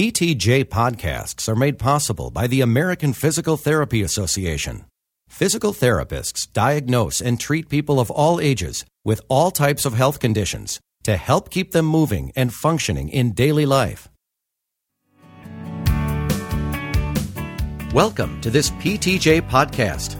PTJ podcasts are made possible by the American Physical Therapy Association. Physical therapists diagnose and treat people of all ages with all types of health conditions to help keep them moving and functioning in daily life. Welcome to this PTJ podcast.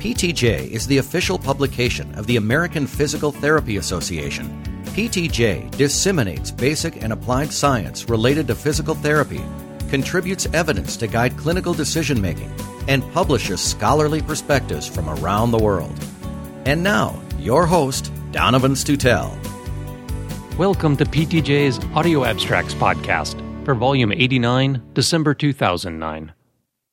PTJ is the official publication of the American Physical Therapy Association. PTJ disseminates basic and applied science related to physical therapy, contributes evidence to guide clinical decision making, and publishes scholarly perspectives from around the world. And now, your host, Donovan Stutel. Welcome to PTJ's Audio Abstracts podcast for Volume 89, December 2009.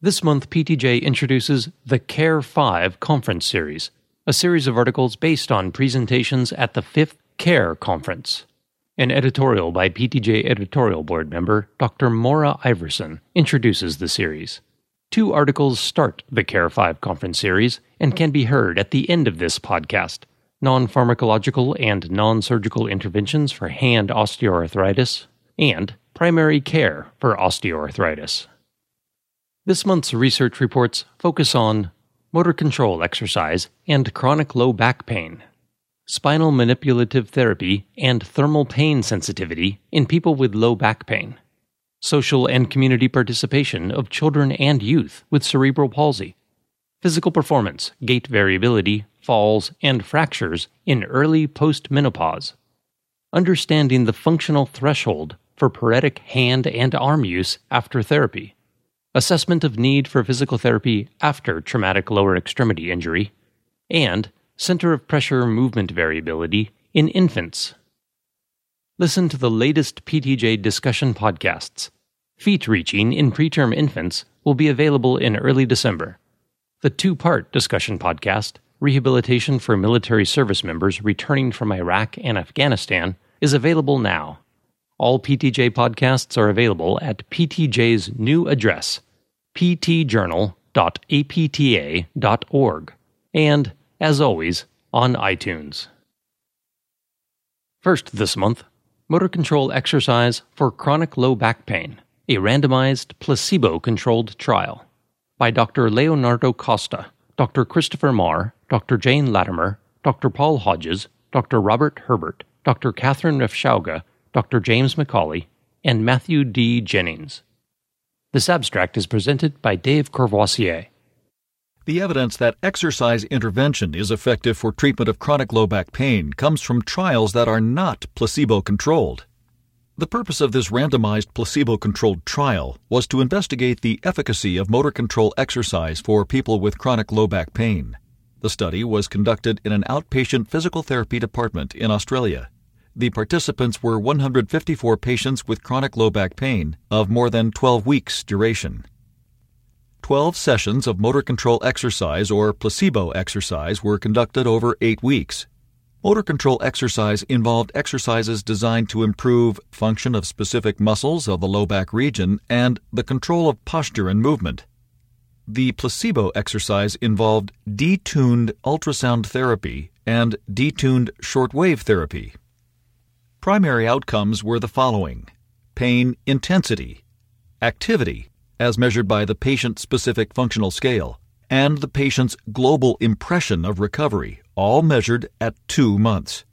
This month, PTJ introduces the CARE 5 Conference Series, a series of articles based on presentations at the 5th CARE Conference. An editorial by PTJ editorial board member Dr. Maura Iversen introduces the series. Two articles start the CARE 5 conference series and can be heard at the end of this podcast non pharmacological and non surgical interventions for hand osteoarthritis, and primary care for osteoarthritis. This month's research reports focus on motor control exercise and chronic low back pain, spinal manipulative therapy and thermal pain sensitivity in people with low back pain, social and community participation of children and youth with cerebral palsy, physical performance, gait variability, falls, and fractures in early postmenopause, understanding the functional threshold for paretic hand and arm use after therapy. Assessment of need for physical therapy after traumatic lower extremity injury, and center of pressure movement variability in infants. Listen to the latest PTJ discussion podcasts. Feet reaching in preterm infants will be available in early December. The two part discussion podcast, Rehabilitation for Military Service Members Returning from Iraq and Afghanistan, is available now. All PTJ podcasts are available at PTJ's new address, ptjournal.apta.org, and, as always, on iTunes. First this month, motor control exercise for chronic low back pain, a randomized placebo controlled trial by Dr. Leonardo Costa, Dr. Christopher Maher, Dr. Jane Latimer, Dr. Paul Hodges, Dr. Robert Herbert, Dr. Catherine Refshauge, Dr. James McAuley, and Matthew D. Jennings. This abstract is presented by Dave Courvoisier. The evidence that exercise intervention is effective for treatment of chronic low back pain comes from trials that are not placebo controlled. The purpose of this randomized placebo controlled trial was to investigate the efficacy of motor control exercise for people with chronic low back pain. The study was conducted in an outpatient physical therapy department in Australia. The participants were 154 patients with chronic low back pain of more than 12 weeks duration. 12 sessions of motor control exercise or placebo exercise were conducted over 8 weeks. Motor control exercise involved exercises designed to improve function of specific muscles of the low back region and the control of posture and movement. The placebo exercise involved detuned ultrasound therapy and detuned shortwave therapy. Primary outcomes were the following pain intensity, activity, as measured by the patient specific functional scale, and the patient's global impression of recovery, all measured at two months.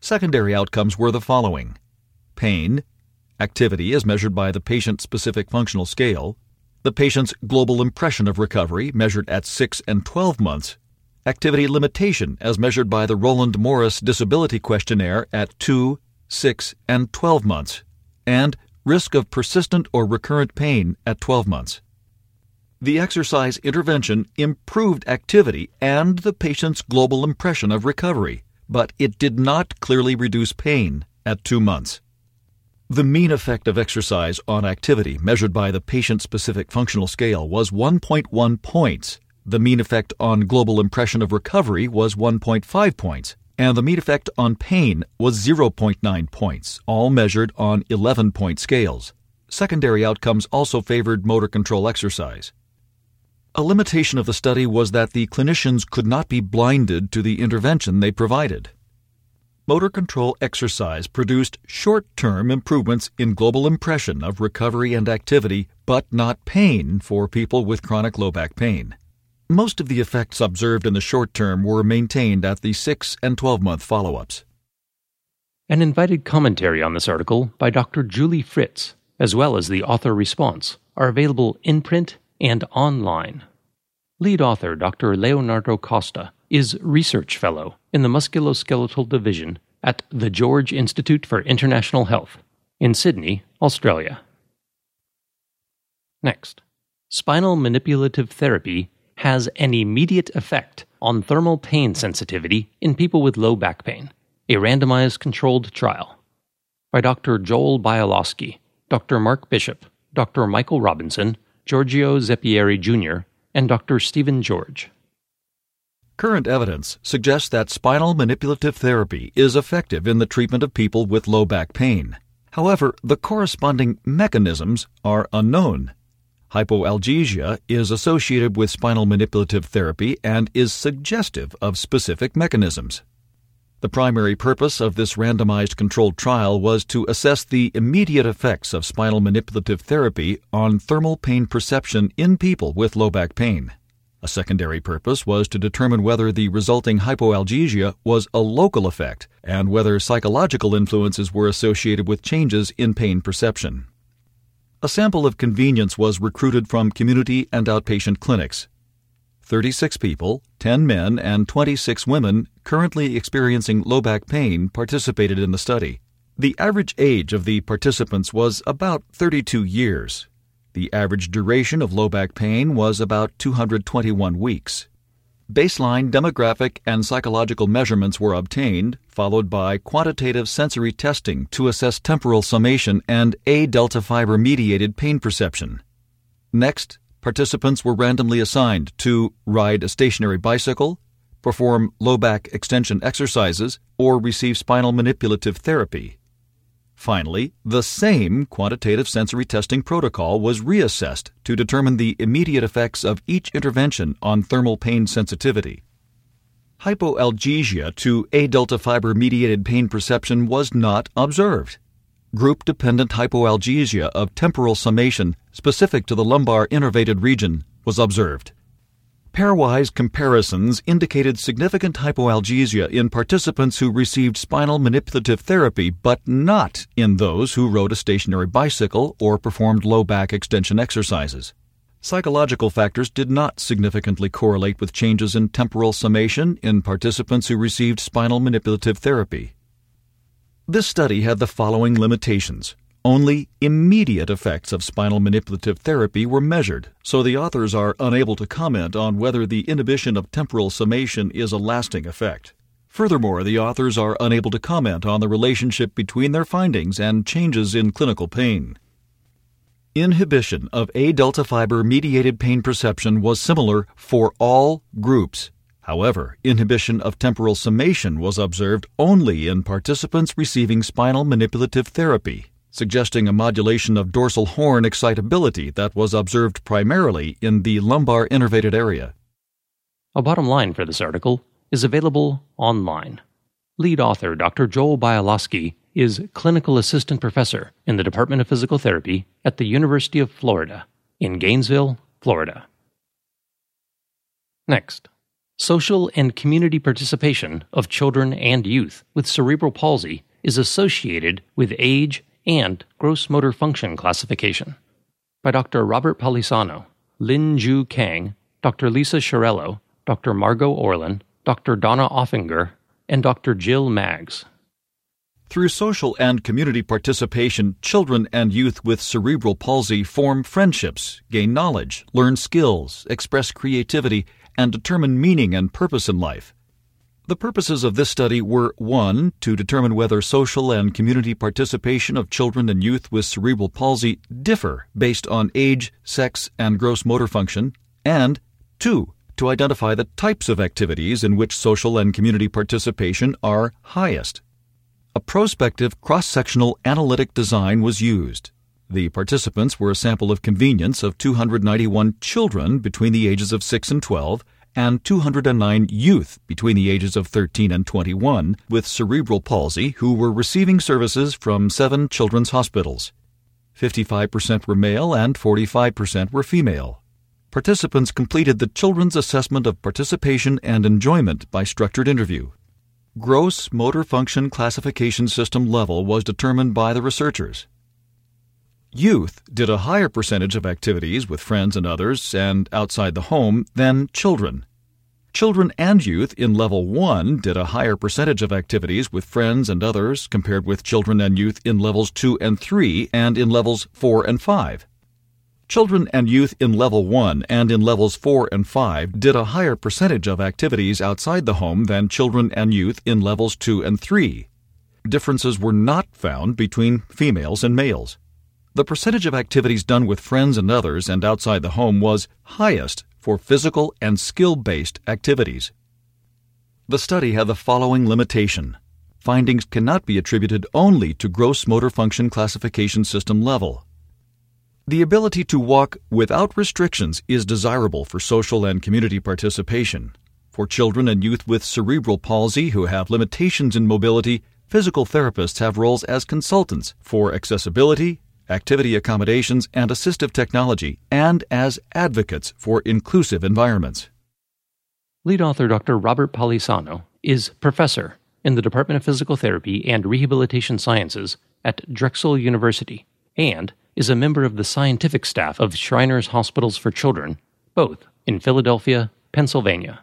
Secondary outcomes were the following pain, activity as measured by the patient specific functional scale, the patient's global impression of recovery measured at 6 and 12 months, activity limitation as measured by the Roland Morris Disability Questionnaire at 2, 6, and 12 months, and risk of persistent or recurrent pain at 12 months. The exercise intervention improved activity and the patient's global impression of recovery, but it did not clearly reduce pain at 2 months. The mean effect of exercise on activity measured by the patient specific functional scale was 1.1 points the mean effect on global impression of recovery was 1.5 points, and the mean effect on pain was 0.9 points, all measured on 11 point scales. Secondary outcomes also favored motor control exercise. A limitation of the study was that the clinicians could not be blinded to the intervention they provided. motor control exercise produced short term improvements in global impression of recovery and activity, but not pain for people with chronic low back pain. Most of the effects observed in the short term were maintained at the 6 and 12 month follow ups. An invited commentary on this article by Dr. Julie Fritz, as well as the author response, are available in print and online. Lead author Dr. Leonardo Costa is Research Fellow in the Musculoskeletal Division at the George Institute for International Health in Sydney, Australia. Next, spinal manipulative therapy has an immediate effect on thermal pain sensitivity in people with low back pain, a randomized controlled trial. By Dr. Joel Bialosky, Dr. Mark Bishop, Dr. Michael Robinson, Giorgio Zeppieri Jr., and Dr. Stephen George. Current evidence suggests that spinal manipulative therapy is effective in the treatment of people with low back pain. However, the corresponding mechanisms are unknown. Hypoalgesia is associated with spinal manipulative therapy and is suggestive of specific mechanisms. The primary purpose of this randomized controlled trial was to assess the immediate effects of spinal manipulative therapy on thermal pain perception in people with low back pain. A secondary purpose was to determine whether the resulting hypoalgesia was a local effect and whether psychological influences were associated with changes in pain perception. A sample of convenience was recruited from community and outpatient clinics. 36 people, 10 men and 26 women currently experiencing low back pain participated in the study. The average age of the participants was about 32 years. The average duration of low back pain was about 221 weeks. Baseline demographic and psychological measurements were obtained, followed by quantitative sensory testing to assess temporal summation and A delta fiber mediated pain perception. Next, participants were randomly assigned to ride a stationary bicycle, perform low back extension exercises, or receive spinal manipulative therapy. Finally, the same quantitative sensory testing protocol was reassessed to determine the immediate effects of each intervention on thermal pain sensitivity. Hypoalgesia to A delta fiber mediated pain perception was not observed. Group dependent hypoalgesia of temporal summation specific to the lumbar innervated region was observed. Pairwise comparisons indicated significant hypoalgesia in participants who received spinal manipulative therapy, but not in those who rode a stationary bicycle or performed low back extension exercises. Psychological factors did not significantly correlate with changes in temporal summation in participants who received spinal manipulative therapy. This study had the following limitations. Only immediate effects of spinal manipulative therapy were measured, so the authors are unable to comment on whether the inhibition of temporal summation is a lasting effect. Furthermore, the authors are unable to comment on the relationship between their findings and changes in clinical pain. Inhibition of A delta fiber mediated pain perception was similar for all groups. However, inhibition of temporal summation was observed only in participants receiving spinal manipulative therapy suggesting a modulation of dorsal horn excitability that was observed primarily in the lumbar innervated area. A bottom line for this article is available online. Lead author Dr. Joel Bialosky is clinical assistant professor in the Department of Physical Therapy at the University of Florida in Gainesville, Florida. Next, social and community participation of children and youth with cerebral palsy is associated with age and Gross Motor Function Classification by Dr. Robert Palisano, Lin Ju Kang, Dr. Lisa Chiarello, Dr. Margot Orlin, Dr. Donna Oeffinger, and Dr. Jill Maggs. Through social and community participation, children and youth with cerebral palsy form friendships, gain knowledge, learn skills, express creativity, and determine meaning and purpose in life. The purposes of this study were 1. to determine whether social and community participation of children and youth with cerebral palsy differ based on age, sex, and gross motor function, and 2. to identify the types of activities in which social and community participation are highest. A prospective cross sectional analytic design was used. The participants were a sample of convenience of 291 children between the ages of 6 and 12 and 209 youth between the ages of 13 and 21 with cerebral palsy who were receiving services from seven children's hospitals. 55% were male and 45% were female. Participants completed the Children's Assessment of Participation and Enjoyment by structured interview. Gross motor function classification system level was determined by the researchers. Youth did a higher percentage of activities with friends and others and outside the home than children. Children and youth in level 1 did a higher percentage of activities with friends and others compared with children and youth in levels 2 and 3 and in levels 4 and 5. Children and youth in level 1 and in levels 4 and 5 did a higher percentage of activities outside the home than children and youth in levels 2 and 3. Differences were not found between females and males. The percentage of activities done with friends and others and outside the home was highest for physical and skill based activities. The study had the following limitation findings cannot be attributed only to gross motor function classification system level. The ability to walk without restrictions is desirable for social and community participation. For children and youth with cerebral palsy who have limitations in mobility, physical therapists have roles as consultants for accessibility, activity accommodations, and assistive technology, and as advocates for inclusive environments. Lead author Dr. Robert Palisano is professor in the Department of Physical Therapy and Rehabilitation Sciences at Drexel University and is a member of the scientific staff of Shriners Hospitals for Children, both in Philadelphia, Pennsylvania.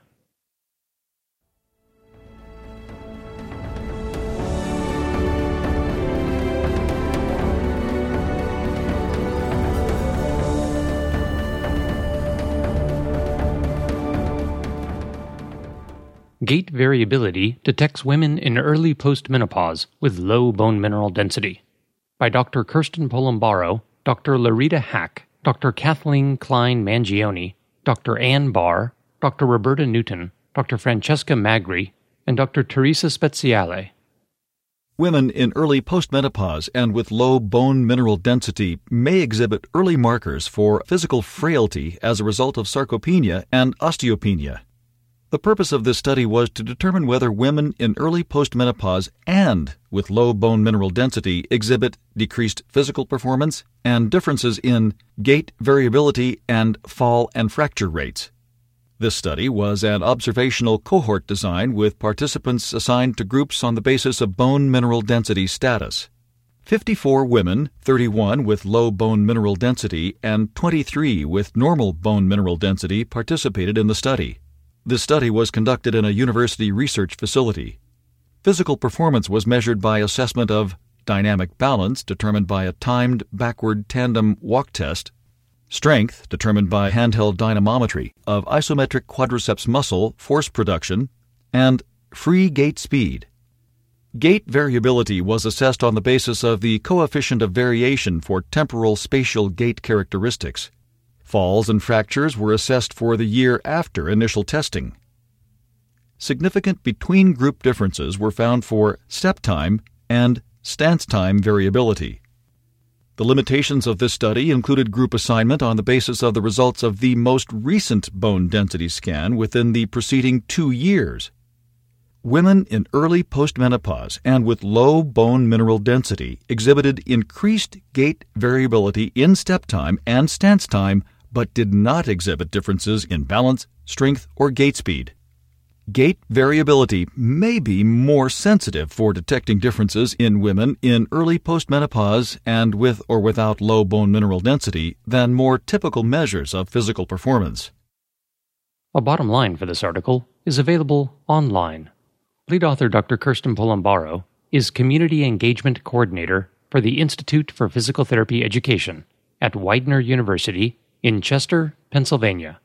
Gait variability detects women in early postmenopause with low bone mineral density. By Dr. Kirsten Palombaro, Dr. Laurita Hack, Dr. Kathleen Kline Mangione, Dr. Ann Barr, Dr. Roberta Newton, Dr. Francesca Magri, and Dr. Teresa Speziale. Women in early postmenopause and with low bone mineral density may exhibit early markers for physical frailty as a result of sarcopenia and osteopenia. The purpose of this study was to determine whether women in early postmenopause and with low bone mineral density exhibit decreased physical performance and differences in gait variability and fall and fracture rates. This study was an observational cohort design with participants assigned to groups on the basis of bone mineral density status. 54 women, 31 with low bone mineral density, and 23 with normal bone mineral density participated in the study. This study was conducted in a university research facility. Physical performance was measured by assessment of dynamic balance, determined by a timed backward tandem walk test, strength, determined by handheld dynamometry of isometric quadriceps muscle force production, and free gait speed. Gait variability was assessed on the basis of the coefficient of variation for temporal spatial gait characteristics. Falls and fractures were assessed for the year after initial testing. Significant between group differences were found for step time and stance time variability. The limitations of this study included group assignment on the basis of the results of the most recent bone density scan within the preceding two years. Women in early postmenopause and with low bone mineral density exhibited increased gait variability in step time and stance time but did not exhibit differences in balance, strength, or gait speed. Gait variability may be more sensitive for detecting differences in women in early postmenopause and with or without low bone mineral density than more typical measures of physical performance. A bottom line for this article is available online. Lead author Dr. Kirsten Palombaro is Community Engagement Coordinator for the Institute for Physical Therapy Education at Widener University in Chester, Pennsylvania.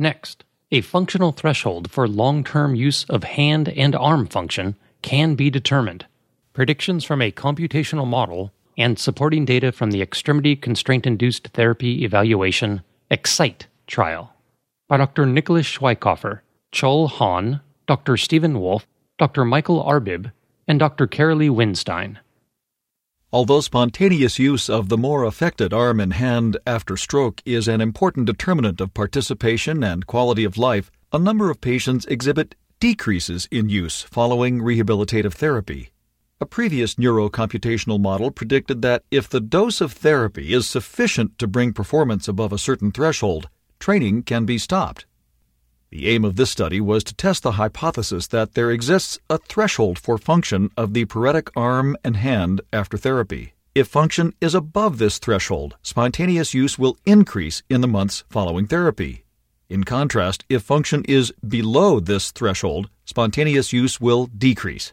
Next, a functional threshold for long term use of hand and arm function can be determined. Predictions from a computational model and supporting data from the Extremity Constraint Induced Therapy Evaluation EXCITE trial by Dr. Nicholas Schweighofer, Chol Han, Dr. Stephen Wolf, Dr. Michael Arbib, and Dr. Carolee Winstein. Although spontaneous use of the more affected arm and hand after stroke is an important determinant of participation and quality of life, a number of patients exhibit decreases in use following rehabilitative therapy. A previous neurocomputational model predicted that if the dose of therapy is sufficient to bring performance above a certain threshold, training can be stopped. The aim of this study was to test the hypothesis that there exists a threshold for function of the paretic arm and hand after therapy. If function is above this threshold, spontaneous use will increase in the months following therapy. In contrast, if function is below this threshold, spontaneous use will decrease.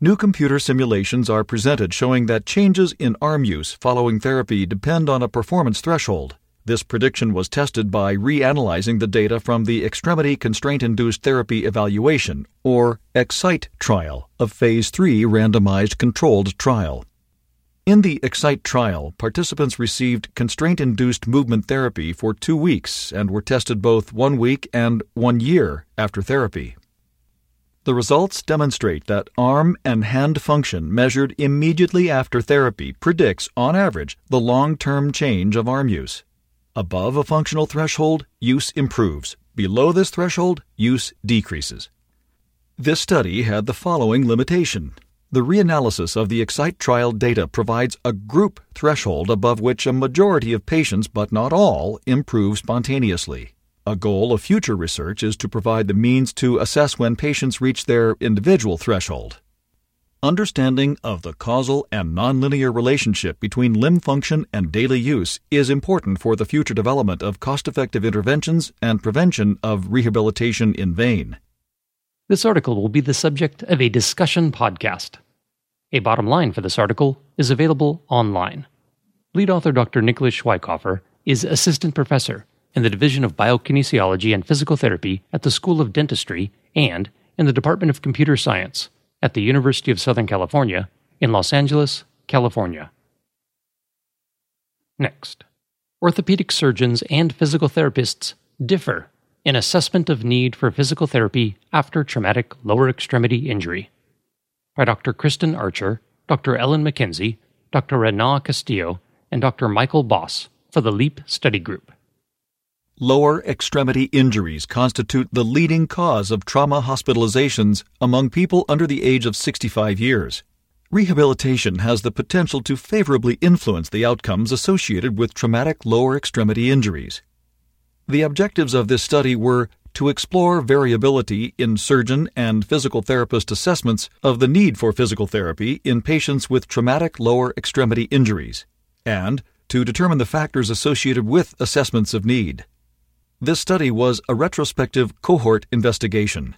New computer simulations are presented showing that changes in arm use following therapy depend on a performance threshold. This prediction was tested by reanalyzing the data from the Extremity Constraint Induced Therapy Evaluation, or EXCITE trial, a Phase 3 randomized controlled trial. In the EXCITE trial, participants received constraint induced movement therapy for two weeks and were tested both one week and one year after therapy. The results demonstrate that arm and hand function measured immediately after therapy predicts, on average, the long term change of arm use. Above a functional threshold, use improves. Below this threshold, use decreases. This study had the following limitation. The reanalysis of the EXCITE trial data provides a group threshold above which a majority of patients, but not all, improve spontaneously. A goal of future research is to provide the means to assess when patients reach their individual threshold. Understanding of the causal and nonlinear relationship between limb function and daily use is important for the future development of cost effective interventions and prevention of rehabilitation in vain. This article will be the subject of a discussion podcast. A bottom line for this article is available online. Lead author Dr. Nicholas Schweighofer is assistant professor in the Division of Biokinesiology and Physical Therapy at the School of Dentistry and in the Department of Computer Science at the University of Southern California in Los Angeles, California. Next, orthopedic surgeons and physical therapists differ in assessment of need for physical therapy after traumatic lower extremity injury. By Dr. Kristen Archer, Dr. Ellen MacKenzie, Dr. Renan Castillo, and Dr. Michael Boss for the LEAP study group. Lower extremity injuries constitute the leading cause of trauma hospitalizations among people under the age of 65 years. Rehabilitation has the potential to favorably influence the outcomes associated with traumatic lower extremity injuries. The objectives of this study were to explore variability in surgeon and physical therapist assessments of the need for physical therapy in patients with traumatic lower extremity injuries, and to determine the factors associated with assessments of need. This study was a retrospective cohort investigation.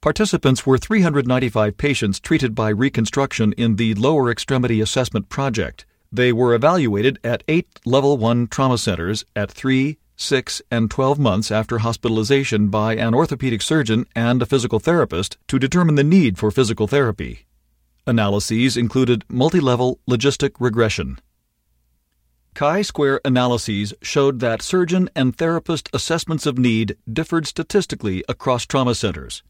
Participants were 395 patients treated by reconstruction in the Lower Extremity Assessment Project. They were evaluated at eight Level 1 trauma centers at 3, 6, and 12 months after hospitalization by an orthopedic surgeon and a physical therapist to determine the need for physical therapy. Analyses included multi level logistic regression, chi square analyses showed that surgeon and therapist assessments of need differed statistically across trauma centers.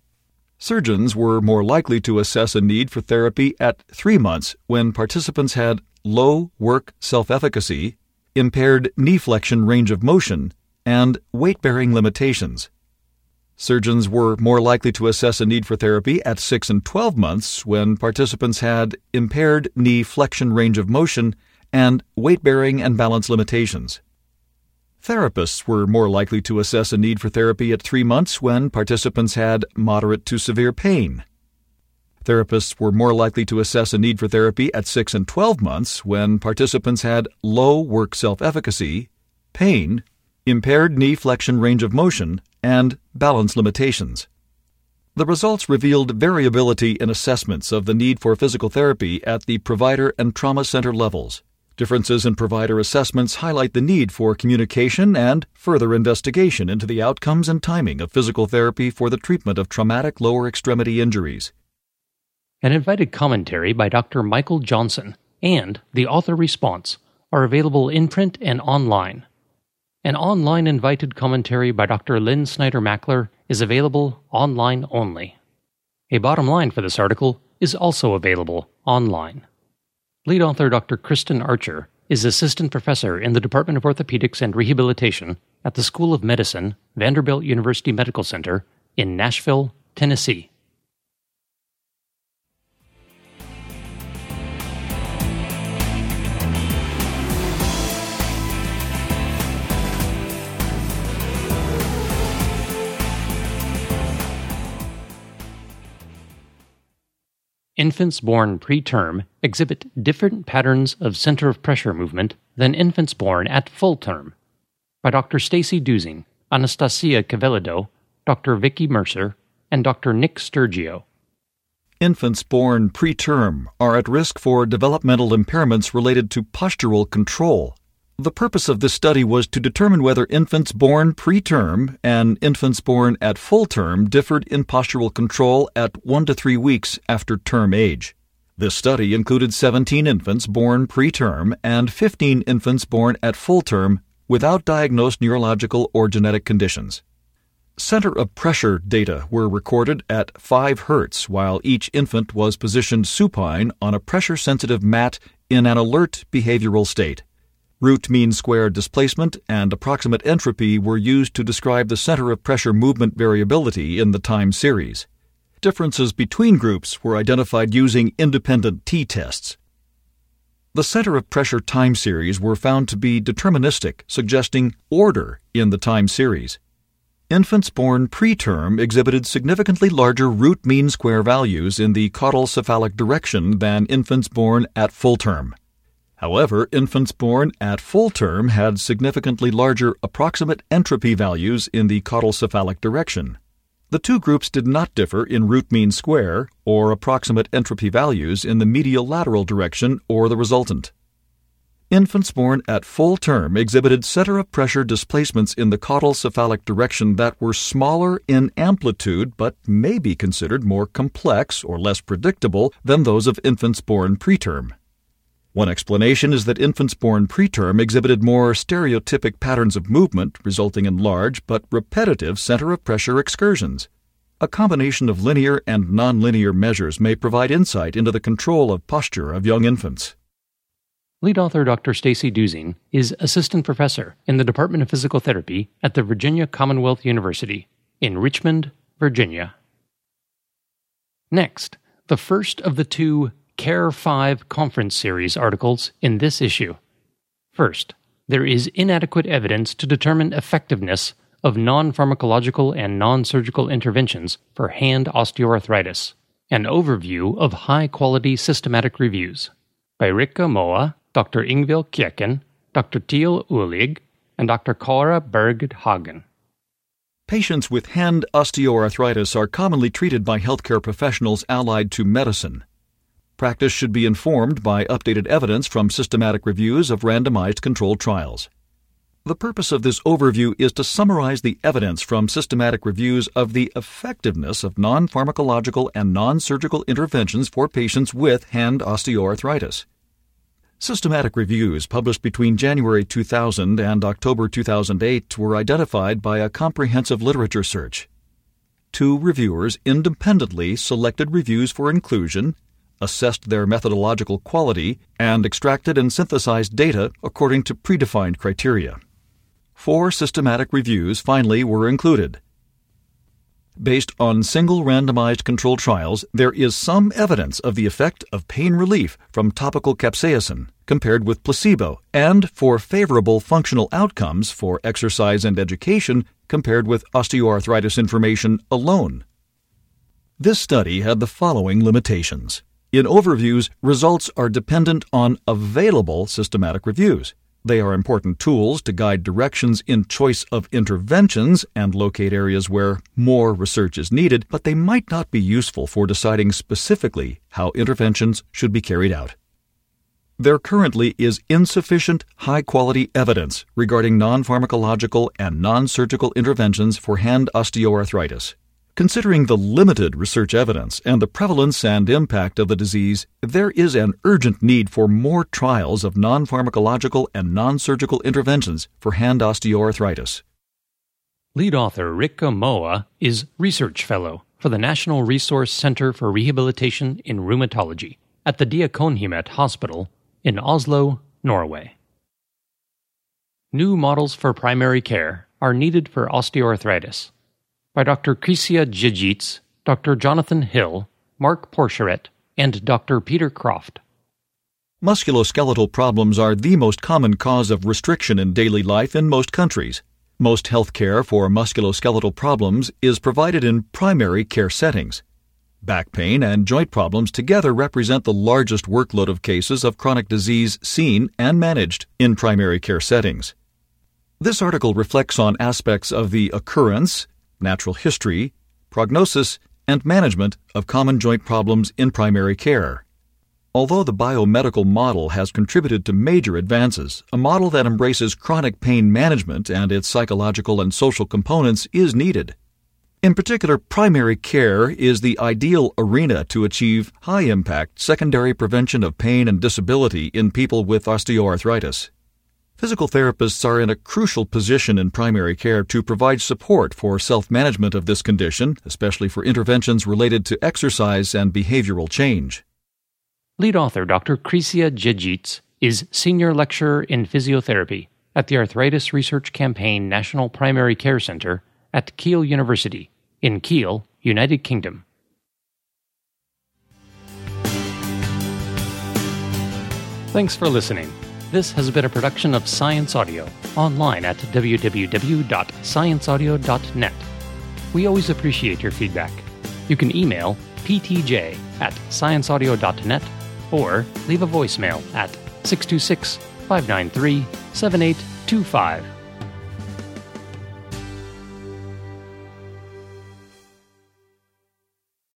Surgeons were more likely to assess a need for therapy at three months when participants had low work self efficacy, impaired knee flexion range of motion, and weight bearing limitations. Surgeons were more likely to assess a need for therapy at 6 and 12 months when participants had impaired knee flexion range of motion and weight bearing and balance limitations. Therapists were more likely to assess a need for therapy at three months when participants had moderate to severe pain. Therapists were more likely to assess a need for therapy at 6 and 12 months when participants had low work self efficacy, pain, impaired knee flexion range of motion, and balance limitations. The results revealed variability in assessments of the need for physical therapy at the provider and trauma center levels. Differences in provider assessments highlight the need for communication and further investigation into the outcomes and timing of physical therapy for the treatment of traumatic lower extremity injuries. An invited commentary by Dr. Michael Johnson and the author response are available in print and online. An online invited commentary by Dr. Lynn Snyder Mackler is available online only. A bottom line for this article is also available online. Lead author Dr. Kristen Archer is assistant professor in the Department of Orthopedics and Rehabilitation at the School of Medicine, Vanderbilt University Medical Center in Nashville, Tennessee. Infants born preterm exhibit different patterns of center of pressure movement than infants born at full term. By Dr. Stacy Dusing, Anastasia Kyvelidou, Dr. Vicky Mercer, and Dr. Nick Stergiou. Infants born preterm are at risk for developmental impairments related to postural control the purpose of this study was to determine whether infants born preterm and infants born at full term differed in postural control at 1 to 3 weeks after term age. This study included 17 infants born preterm and 15 infants born at full term without diagnosed neurological or genetic conditions. Center of pressure data were recorded at 5 Hz while each infant was positioned supine on a pressure sensitive mat in an alert behavioral state. Root mean square displacement and approximate entropy were used to describe the center of pressure movement variability in the time series. Differences between groups were identified using independent t tests. The center of pressure time series were found to be deterministic, suggesting order in the time series. Infants born preterm exhibited significantly larger root mean square values in the caudal cephalic direction than infants born at full term. However, infants born at full term had significantly larger approximate entropy values in the caudal cephalic direction. The two groups did not differ in root mean square or approximate entropy values in the medial lateral direction or the resultant. Infants born at full term exhibited center of pressure displacements in the caudal cephalic direction that were smaller in amplitude but may be considered more complex or less predictable than those of infants born preterm. One explanation is that infants born preterm exhibited more stereotypic patterns of movement, resulting in large but repetitive center of pressure excursions. A combination of linear and nonlinear measures may provide insight into the control of posture of young infants. Lead author Dr. Stacy Dusing is assistant professor in the Department of Physical Therapy at the Virginia Commonwealth University in Richmond, Virginia. Next, the first of the two CARE 5 conference series articles in this issue. First, there is inadequate evidence to determine effectiveness of non pharmacological and non surgical interventions for hand osteoarthritis. An overview of high quality systematic reviews by Rikke Moe, Dr. Ingvild Kjeken, Dr. Til Uhlig, and Dr. Cora Berg Hagen. Patients with hand osteoarthritis are commonly treated by healthcare professionals allied to medicine. Practice should be informed by updated evidence from systematic reviews of randomized controlled trials. The purpose of this overview is to summarize the evidence from systematic reviews of the effectiveness of non pharmacological and non surgical interventions for patients with hand osteoarthritis. Systematic reviews published between January 2000 and October 2008 were identified by a comprehensive literature search. Two reviewers independently selected reviews for inclusion assessed their methodological quality, and extracted and synthesized data according to predefined criteria. Four systematic reviews finally were included. Based on single randomized controlled trials, there is some evidence of the effect of pain relief from topical capsaicin compared with placebo, and for favorable functional outcomes for exercise and education compared with osteoarthritis information alone. This study had the following limitations. In overviews, results are dependent on available systematic reviews. They are important tools to guide directions in choice of interventions and locate areas where more research is needed, but they might not be useful for deciding specifically how interventions should be carried out. There currently is insufficient high quality evidence regarding non pharmacological and non surgical interventions for hand osteoarthritis. Considering the limited research evidence and the prevalence and impact of the disease, there is an urgent need for more trials of non pharmacological and non surgical interventions for hand osteoarthritis. Lead author Rikke Moe is Research Fellow for the National Resource Center for Rehabilitation in Rheumatology at the Diakonhjemmet Hospital in Oslo, Norway. New models for primary care are needed for osteoarthritis by Dr. Krysia Dziedzic, Dr. Jonathan Hill, Mark Porcheret, and Dr. Peter Croft. Musculoskeletal problems are the most common cause of restriction in daily life in most countries. Most health care for musculoskeletal problems is provided in primary care settings. Back pain and joint problems together represent the largest workload of cases of chronic disease seen and managed in primary care settings. This article reflects on aspects of the occurrence, natural history, prognosis, and management of common joint problems in primary care. Although the biomedical model has contributed to major advances, a model that embraces chronic pain management and its psychological and social components is needed. In particular, primary care is the ideal arena to achieve high impact secondary prevention of pain and disability in people with osteoarthritis. Physical therapists are in a crucial position in primary care to provide support for self management of this condition, especially for interventions related to exercise and behavioral change. Lead author Dr. Krysia Dziedzic is Senior Lecturer in Physiotherapy at the Arthritis Research Campaign National Primary Care Center at Keele University in Keele, United Kingdom. Thanks for listening. This has been a production of Science Audio, online at www.scienceaudio.net. We always appreciate your feedback. You can email ptj at scienceaudio.net or leave a voicemail at 626 593 7825.